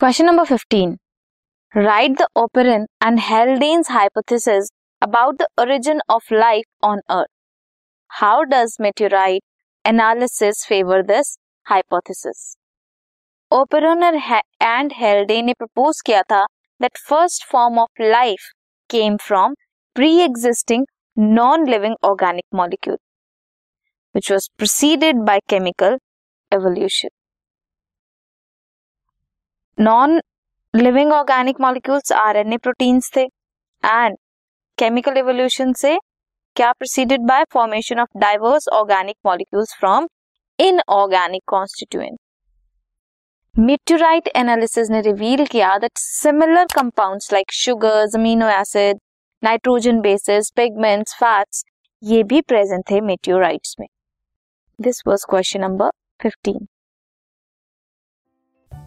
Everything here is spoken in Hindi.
Question number 15. Write the Oparin and Haldane's hypothesis about the origin of life on Earth. How does meteorite analysis favor this hypothesis? Oparin and Haldane ने प्रपोज किया था that first form of life came from pre-existing non-living organic molecule, which was preceded by chemical evolution. Non living organic molecules RNA proteins थे. एंड केमिकल एवोल्यूशन से क्या proceeded by formation of diverse organic molecules from inorganic constituent meteorite analysis ने रिवील किया that similar compounds like sugars amino acid nitrogen bases pigments fats ये भी प्रेजेंट थे मेट्योराइट्स में. This was question number 15